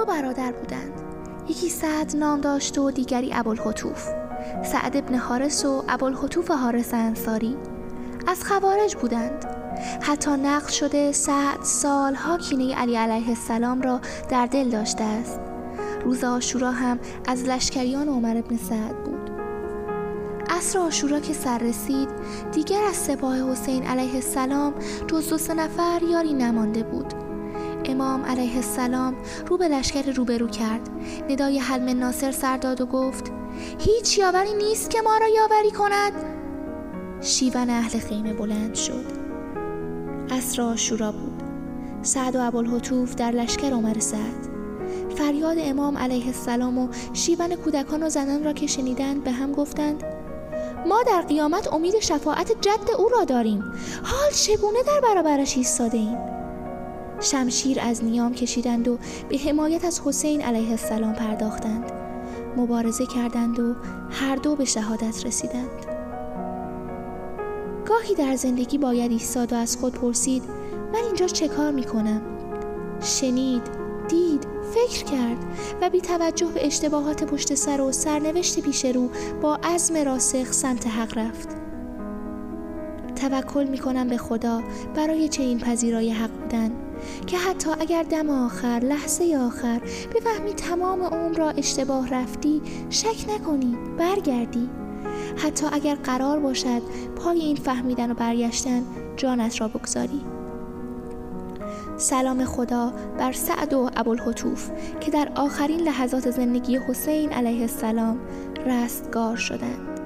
دو برادر بودند. یکی سعد نام داشت و دیگری ابوالحتوف سعد ابن حارس و ابوالحتوف حارس انصاری. از خوارج بودند. حتی نقل شده سعد سالها کینه علی علیه السلام را در دل داشته است. روز آشورا هم از لشکریان عمر ابن سعد بود. عصر آشورا که سر رسید دیگر از سپاه حسین علیه السلام جز دو سه نفر یاری نمانده بود. امام علیه السلام رو به لشکر روبرو کرد. ندای حلم ناصر سر داد و گفت هیچ یاوری نیست که ما را یاوری کند. شیون اهل خیمه بلند شد. عصر شورا بود. سعد و ابوالحتوف در لشکر عمر سعد. فریاد امام علیه السلام و شیون کودکان و زنان را که شنیدند به هم گفتند ما در قیامت امید شفاعت جد او را داریم. حال چگونه در برابرش ایستاده ایم شمشیر از نیام کشیدند و به حمایت از حسین علیه السلام پرداختند. مبارزه کردند و هر دو به شهادت رسیدند. گاهی در زندگی باید ایستاد و از خود پرسید من اینجا چه کار می کنم؟ شنید، دید، فکر کرد و بی توجه به اشتباهات پشت سر و سرنوشت پیش رو با عزم راسخ سمت حق رفت. توکل می کنم به خدا برای چنین پذیرای حق بودن. که حتی اگر دم آخر لحظه آخر بفهمی تمام عمر را اشتباه رفتی شک نکنی برگردی. حتی اگر قرار باشد پای این فهمیدن و برگشتن جانت را بگذاری. سلام خدا بر سعد و ابوالحتوف که در آخرین لحظات زندگی حسین علیه السلام رستگار شدند.